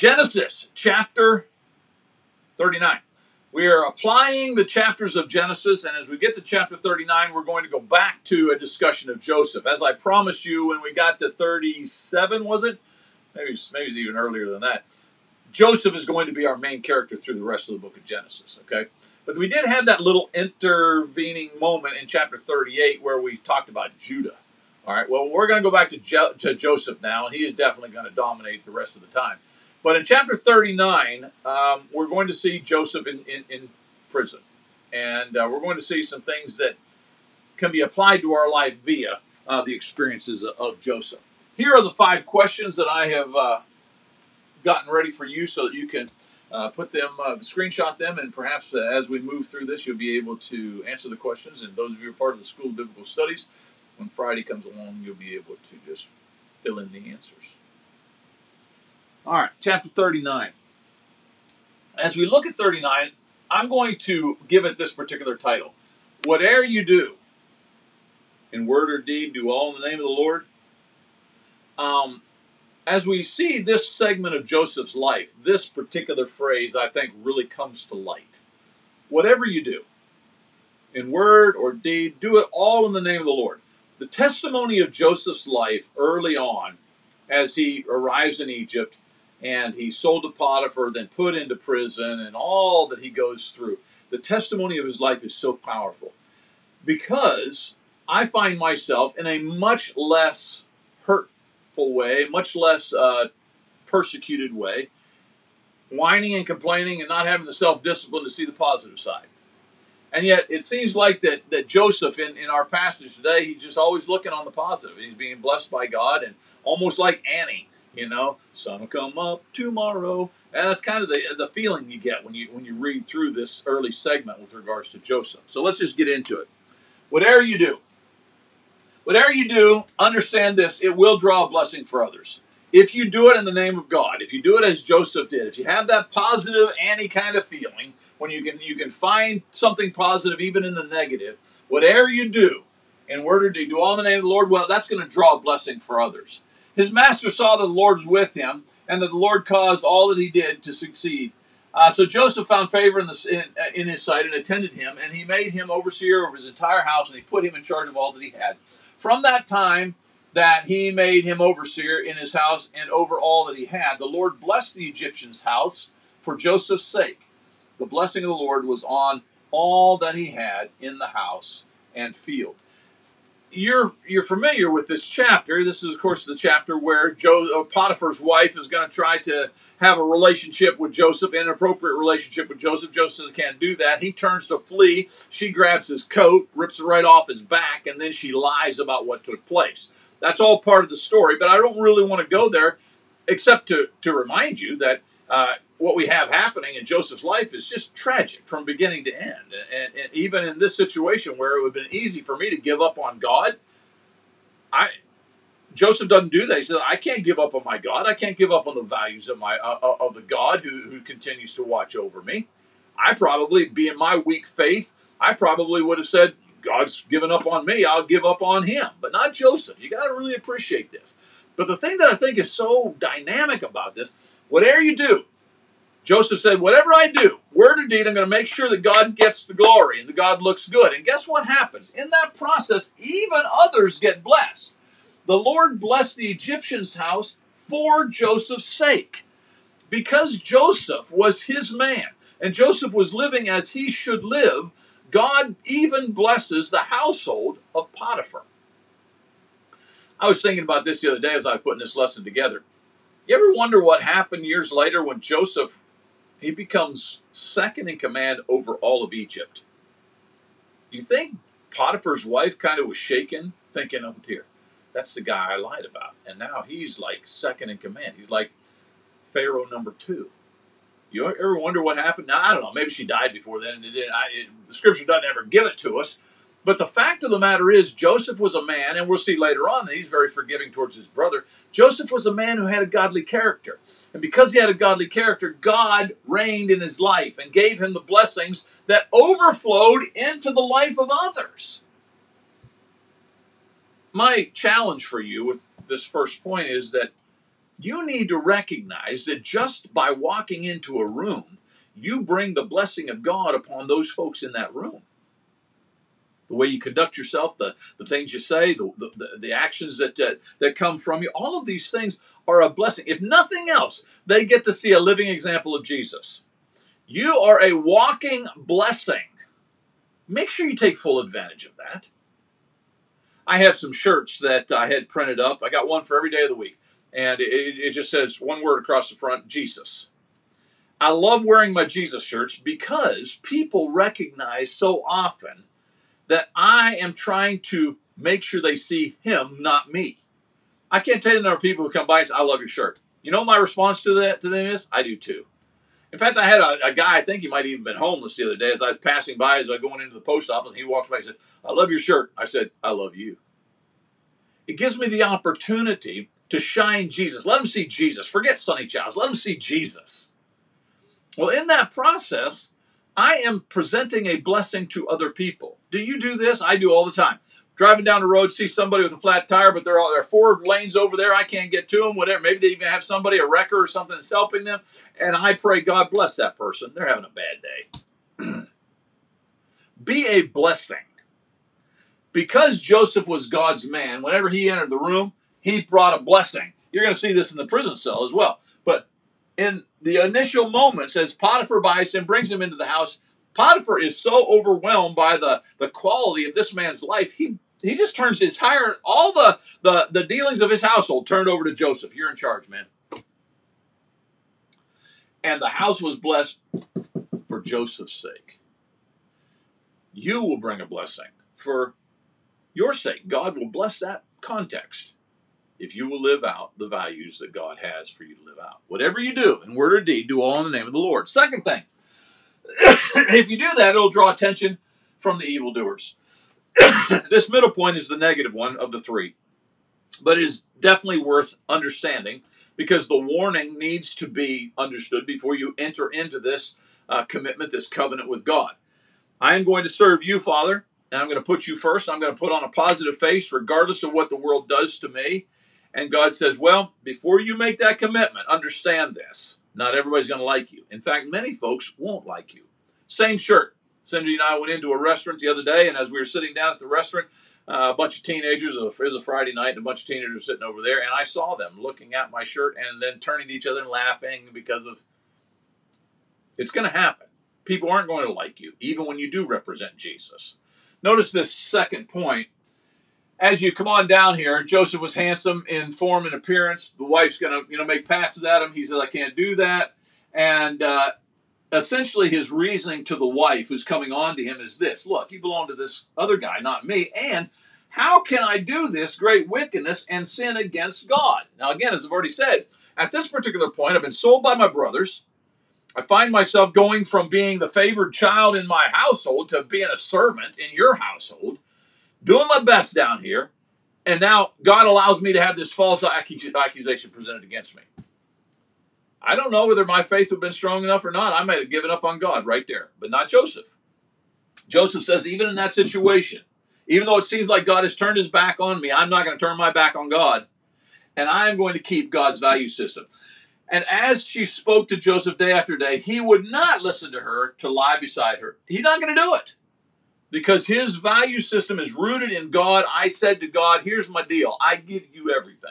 Genesis chapter 39. We are applying the chapters of Genesis, and as we get to chapter 39, we're going to go back to a discussion of Joseph. As I promised you when we got to 37, was it? Maybe, maybe even earlier than that. Joseph is going to be our main character through the rest of the book of Genesis, okay? But we did have that little intervening moment in chapter 38 where we talked about Judah. All right, well, we're going to go back to, jo- to Joseph now, and he is definitely going to dominate the rest of the time. But in chapter 39, um, we're going to see Joseph in, in, in prison. And uh, we're going to see some things that can be applied to our life via uh, the experiences of, of, Joseph. Here are the five questions that I have uh, gotten ready for you so that you can uh, put them, uh, screenshot them, and perhaps uh, as we move through this, you'll be able to answer the questions. And those of you who are part of the School of Biblical Studies, when Friday comes along, you'll be able to just fill in the answers. All right, chapter 39. As we look at 39, I'm going to give it this particular title Whatever you do, in word or deed, do all in the name of the Lord. Um, as we see this segment of Joseph's life, this particular phrase, I think, really comes to light. Whatever you do, in word or deed, do it all in the name of the Lord. The testimony of Joseph's life early on, as he arrives in Egypt and he's sold to Potiphar, then put into prison, and all that he goes through, the testimony of his life is so powerful because I find myself in a much less hurtful way, much less uh, persecuted way, whining and complaining and not having the self discipline to see the positive side. And yet, it seems like that, that Joseph, in, in our passage today, he's just always looking on the positive. He's being blessed by God, and almost like Annie, you know, sun will come up tomorrow. And that's kind of the, the feeling you get when you when you read through this early segment with regards to Joseph. So let's just get into it. Whatever you do, Whatever you do, understand this, it will draw a blessing for others. If you do it in the name of God, if you do it as Joseph did, if you have that positive Annie kind of feeling, when you can you can find something positive even in the negative, whatever you do, in word or deed, do all in the name of the Lord, well, that's going to draw a blessing for others. His master saw that the Lord was with him, and that the Lord caused all that he did to succeed. Uh, so Joseph found favor in, the, in, in his sight and attended him, and he made him overseer over his entire house, and he put him in charge of all that he had. From that time that he made him overseer in his house and over all that he had, the Lord blessed the Egyptian's house for Joseph's sake. The blessing of the Lord was on all that he had in the house and field you're you're familiar with this chapter. This is, of course, the chapter where jo- uh, Potiphar's wife is going to try to have a relationship with Joseph, an inappropriate relationship with Joseph. Joseph can't do that. He turns to flee. She grabs his coat, rips it right off his back, and then she lies about what took place. That's all part of the story, but I don't really want to go there, except to to remind you that uh, what we have happening in Joseph's life is just tragic from beginning to end. And, and, even in this situation where it would have been easy for me to give up on God, I Joseph doesn't do that. He says, "I can't give up on my God. I can't give up on the values of my uh, uh of the God who, who continues to watch over me." I probably, being my weak faith, I probably would have said, "God's given up on me. I'll give up on him." But not Joseph. You got to really appreciate this. But the thing that I think is so dynamic about this, whatever you do, Joseph said, Whatever I do, word or deed, I'm going to make sure that God gets the glory and that God looks good. And guess what happens? In that process, even others get blessed. The Lord blessed the Egyptian's house for Joseph's sake. Because Joseph was his man and Joseph was living as he should live, God even blesses the household of Potiphar. I was thinking about this the other day as I was putting this lesson together. You ever wonder what happened years later when Joseph he becomes second in command over all of Egypt. You think Potiphar's wife kind of was shaken, thinking, oh dear, that's the guy I lied about. And now he's like second in command. He's like Pharaoh number two. You ever wonder what happened? Now, I don't know. Maybe she died before then, it. I, it, the scripture doesn't ever give it to us. But the fact of the matter is, Joseph was a man, and we'll see later on that he's very forgiving towards his brother. Joseph was a man who had a godly character. And because he had a godly character, God reigned in his life and gave him the blessings that overflowed into the life of others. My challenge for you with this first point is that you need to recognize that just by walking into a room, you bring the blessing of God upon those folks in that room. The way you conduct yourself, the, the things you say, the, the, the actions that, uh, that come from you, all of these things are a blessing. If nothing else, they get to see a living example of Jesus. You are a walking blessing. Make sure you take full advantage of that. I have some shirts that I had printed up. I got one for every day of the week. And it, it just says one word across the front Jesus. I love wearing my Jesus shirts because people recognize so often that I am trying to make sure they see him, not me. I can't tell you the number of people who come by and say, I love your shirt. You know my response to that to them is, I do too. In fact, I had a, a, guy, I think he might have even been homeless the other day, as I was passing by, as I was going into the post office, he walks by and said, I love your shirt. I said, I love you. It gives me the opportunity to shine Jesus. Let them see Jesus. Forget Sonny Childs. Let them see Jesus. Well, in that process, I am presenting a blessing to other people. Do you do this? I do all the time driving down the road, see somebody with a flat tire, but there are, there are four lanes over there. I can't get to them, whatever. Maybe they even have somebody, a wrecker or something that's helping them. And I pray, God bless that person. They're having a bad day. Be a blessing. Because Joseph was God's man, whenever he entered the room, he brought a blessing. You're going to see this in the prison cell as well. In the initial moments, as Potiphar buys him, brings him into the house, Potiphar is so overwhelmed by the, the quality of this man's life, he he just turns his entire all the, the the dealings of his household turned over to Joseph. You're in charge, man. And the house was blessed for Joseph's sake. You will bring a blessing for your sake. God will bless that context if you will live out the values that God has for you to live out. Whatever you do, in word or deed, do all in the name of the Lord. Second thing, if you do that, it'll draw attention from the evildoers. this middle point is the negative one of the three, but it is definitely worth understanding because the warning needs to be understood before you enter into this uh, commitment, this covenant with God. I am going to serve you, Father, and I'm going to put you first. I'm going to put on a positive face regardless of what the world does to me. And God says, Well, before you make that commitment, understand this. Not everybody's going to like you. In fact, many folks won't like you. Same shirt. Cindy and I went into a restaurant the other day, and as we were sitting down at the restaurant, uh, a bunch of teenagers, it was a Friday night, and a bunch of teenagers were sitting over there, and I saw them looking at my shirt and then turning to each other and laughing because of it's going to happen. People aren't going to like you, even when you do represent Jesus. Notice this second point. As you come on down here, Joseph was handsome in form and appearance. The wife's going to, you know, make passes at him. He says, "I can't do that," and uh, essentially his reasoning to the wife who's coming on to him is this. Look you belong to this other guy not me. And how can i do this great wickedness and sin against god? Now again as i've already said at this particular point i've been sold by my brothers. I find myself going from being the favored child in my household to being a servant in your household doing my best down here and now god allows me to have this false accusation presented against me I don't know whether my faith would have been strong enough or not. I might have given up on God right there, but not Joseph. Joseph says, even in that situation, even though it seems like God has turned his back on me, I'm not going to turn my back on God. And I'm going to keep God's value system. And as she spoke to Joseph day after day, he would not listen to her to lie beside her. He's not going to do it because his value system is rooted in God. I said to God, here's my deal I give you everything.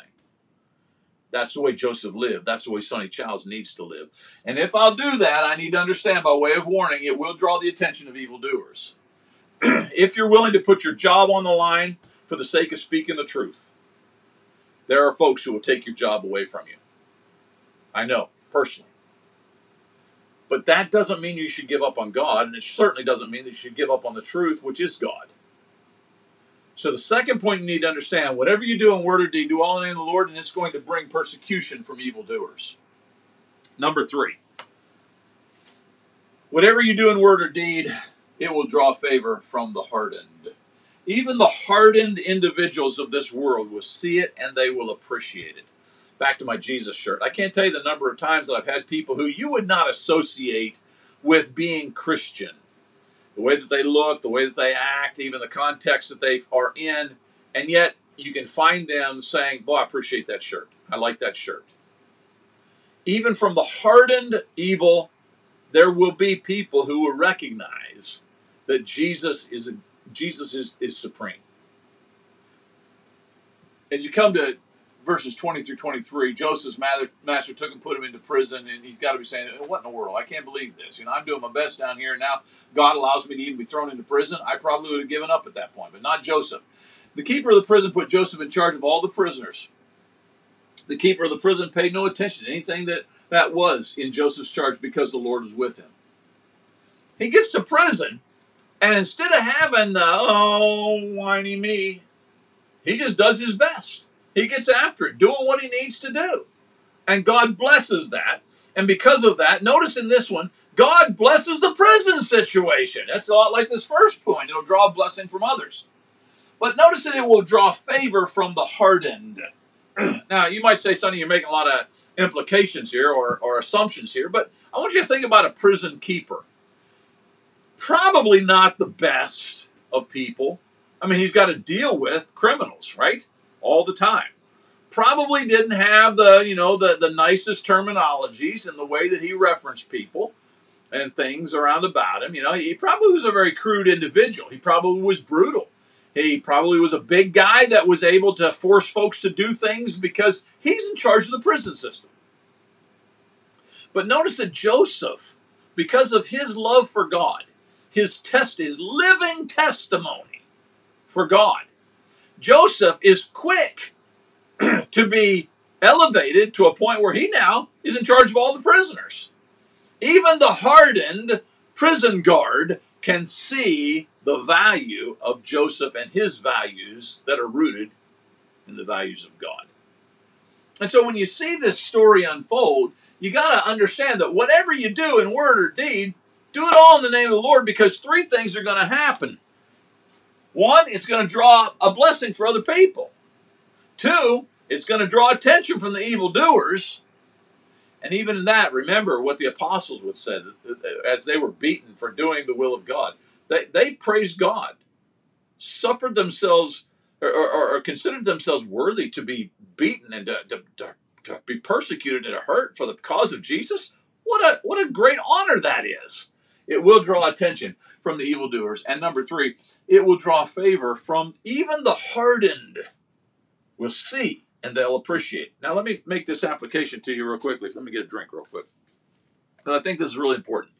That's the way Joseph lived. That's the way Sonny Childs needs to live. And if I'll do that, I need to understand by way of warning, it will draw the attention of evildoers. if you're willing to put your job on the line for the sake of speaking the truth, there are folks who will take your job away from you. I know, personally. But that doesn't mean you should give up on God, and it certainly doesn't mean that you should give up on the truth, which is God. So the second point you need to understand, whatever you do in word or deed, do all in the name of the Lord, and it's going to bring persecution from evildoers. Number three, whatever you do in word or deed, it will draw favor from the hardened. Even the hardened individuals of this world will see it and they will appreciate it. Back to my Jesus shirt. I can't tell you the number of times that I've had people who you would not associate with being Christian the way that they look, the way that they act, even the context that they are in, and yet you can find them saying, "Boy, I appreciate that shirt. I like that shirt." even from the hardened evil, there will be people who will recognize that Jesus is Jesus is, is supreme. As you come to verses 20 through 23, Joseph's master took and put him into prison, and he's got to be saying, What in the world? I can't believe this. You know, I'm doing my best down here, and now God allows me to even be thrown into prison. I probably would have given up at that point, but not Joseph. The keeper of the prison put Joseph in charge of all the prisoners. The keeper of the prison paid no attention to anything that, that was in Joseph's charge because the Lord was with him. He gets to prison, and instead of having the, oh, whiny me, he just does his best. He gets after it, doing what he needs to do. And God blesses that. And because of that, notice in this one, God blesses the prison situation. That's a lot like this first point. It'll draw blessing from others. But notice that it will draw favor from the hardened. now, you might say, Sonny, you're making a lot of implications here or, or assumptions here, but I want you to think about a prison keeper. Probably not the best of people. I mean, he's got to deal with criminals, right? All the time. Probably didn't have the, you know, the, the nicest terminologies and the way that he referenced people and things around about him. You know, he probably was a very crude individual. He probably was brutal. He probably was a big guy that was able to force folks to do things because he's in charge of the prison system. But notice that Joseph, because of his love for God, his test, his living testimony for God, Joseph is quick to be elevated to a point where he now is in charge of all the prisoners. Even the hardened prison guard can see the value of Joseph and his values that are rooted in the values of God. And so when you see this story unfold, you got to understand that whatever you do in word or deed, do it all in the name of the Lord because three things are going to happen. One, it's going to draw a blessing for other people. Two, it's going to draw attention from the evildoers. And even in that, remember what the apostles would say as they were beaten for doing the will of God. They, they praised God, suffered themselves, or, or, or considered themselves worthy to be beaten and to, to, to, to be persecuted and hurt for the cause of Jesus. What a, what a great honor that is. It will draw attention from the evildoers. And number three, it will draw favor from even the hardened. We'll see and they'll appreciate. Now, let me make this application to you real quickly. Let me get a drink real quick. I think this is really important.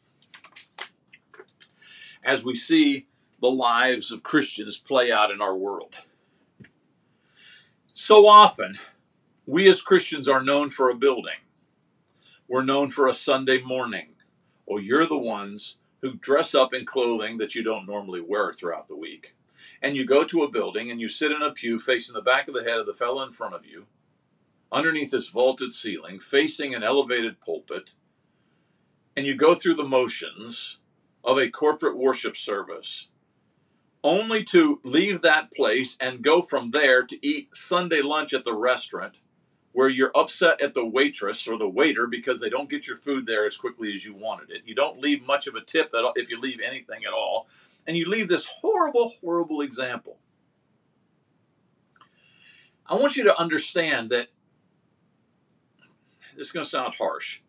As we see the lives of Christians play out in our world. So often, we as Christians are known for a building. We're known for a Sunday morning. Oh, you're the ones who dress up in clothing that you don't normally wear throughout the week. And you go to a building and you sit in a pew facing the back of the head of the fellow in front of you, underneath this vaulted ceiling, facing an elevated pulpit, and you go through the motions of a corporate worship service, only to leave that place and go from there to eat Sunday lunch at the restaurant where you're upset at the waitress or the waiter because they don't get your food there as quickly as you wanted it. You don't leave much of a tip if you leave anything at all. And you leave this horrible, horrible example. I want you to understand that this is going to sound harsh,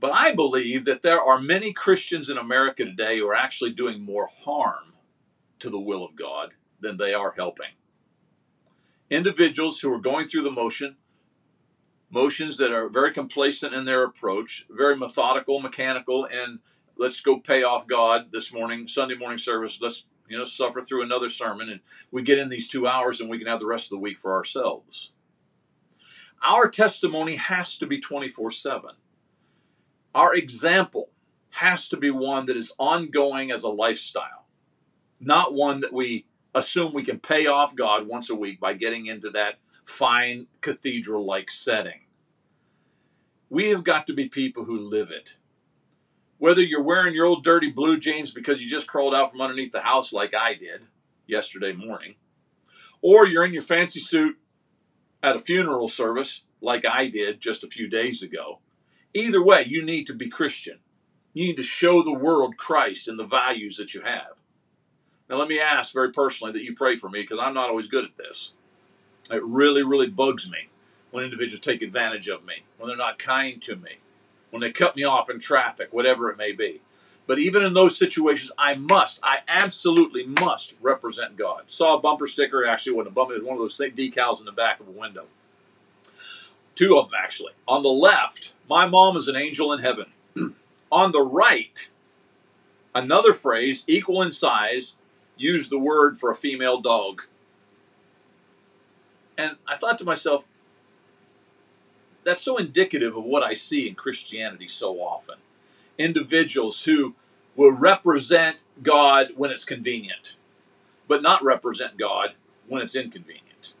but I believe that there are many Christians in America today who are actually doing more harm to the will of God than they are helping. Individuals who are going through the motion, motions that are very complacent in their approach, very methodical, mechanical, and let's go pay off God this morning, Sunday morning service. Let's you know suffer through another sermon, and we get in these two hours, and we can have the rest of the week for ourselves. Our testimony has to be twenty four seven. Our example has to be one that is ongoing as a lifestyle, not one that we assume we can pay off God once a week by getting into that fine cathedral like setting. We have got to be people who live it. Whether you're wearing your old dirty blue jeans because you just crawled out from underneath the house like I did yesterday morning, or you're in your fancy suit at a funeral service like I did just a few days ago, either way, you need to be Christian. You need to show the world Christ and the values that you have. Now, let me ask very personally that you pray for me because I'm not always good at this. It really, really bugs me when individuals take advantage of me, when they're not kind to me, when they cut me off in traffic, whatever it may be. But even in those situations, I must, I absolutely must represent God. Saw a bumper sticker, actually, when a bumper, it was one of those thick decals in the back of a window. Two of them, actually. On the left, my mom is an angel in heaven. On the right, another phrase, equal in size, used the word for a female dog. And I thought to myself, that's so indicative of what I see in Christianity so often individuals who will represent God when it's convenient, but not represent God when it's inconvenient.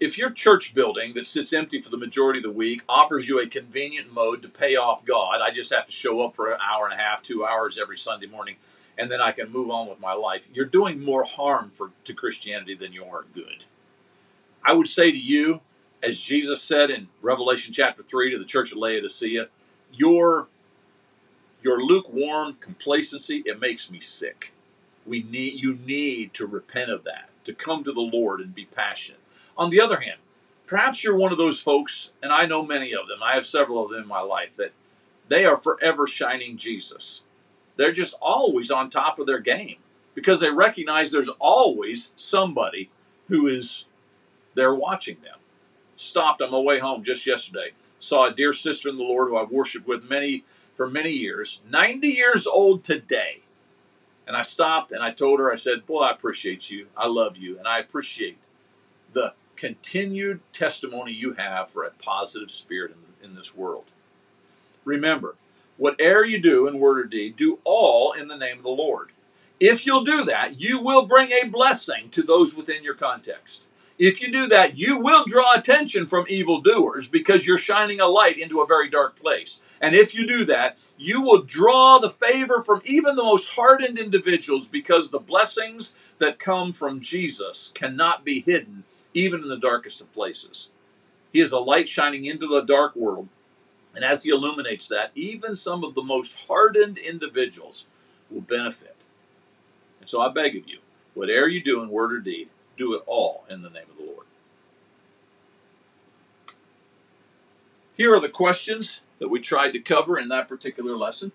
If your church building that sits empty for the majority of the week offers you a convenient mode to pay off God, I just have to show up for an hour and a half, two hours every Sunday morning, and then I can move on with my life. You're doing more harm for, to Christianity than you are good. I would say to you, as Jesus said in Revelation chapter 3 to the church of Laodicea, your your lukewarm complacency, it makes me sick. We need you need to repent of that, to come to the Lord and be passionate. On the other hand, perhaps you're one of those folks, and I know many of them. I have several of them in my life that they are forever shining Jesus. They're just always on top of their game because they recognize there's always somebody who is there watching them. Stopped on my way home just yesterday. Saw a dear sister in the Lord who I've worshiped with many for many years, 90 years old today. And I stopped and I told her, I said, Boy, I appreciate you. I love you. And I appreciate the continued testimony you have for a positive spirit in, in this world. Remember, whatever you do in word or deed, do all in the name of the Lord. If you'll do that, you will bring a blessing to those within your context. If you do that, you will draw attention from evildoers because you're shining a light into a very dark place. And if you do that, you will draw the favor from even the most hardened individuals because the blessings that come from Jesus cannot be hidden even in the darkest of places. He is a light shining into the dark world. And as he illuminates that, even some of the most hardened individuals will benefit. And so I beg of you, whatever you do in word or deed, do it all in the name of the Lord. Here are the questions that we tried to cover in that particular lesson.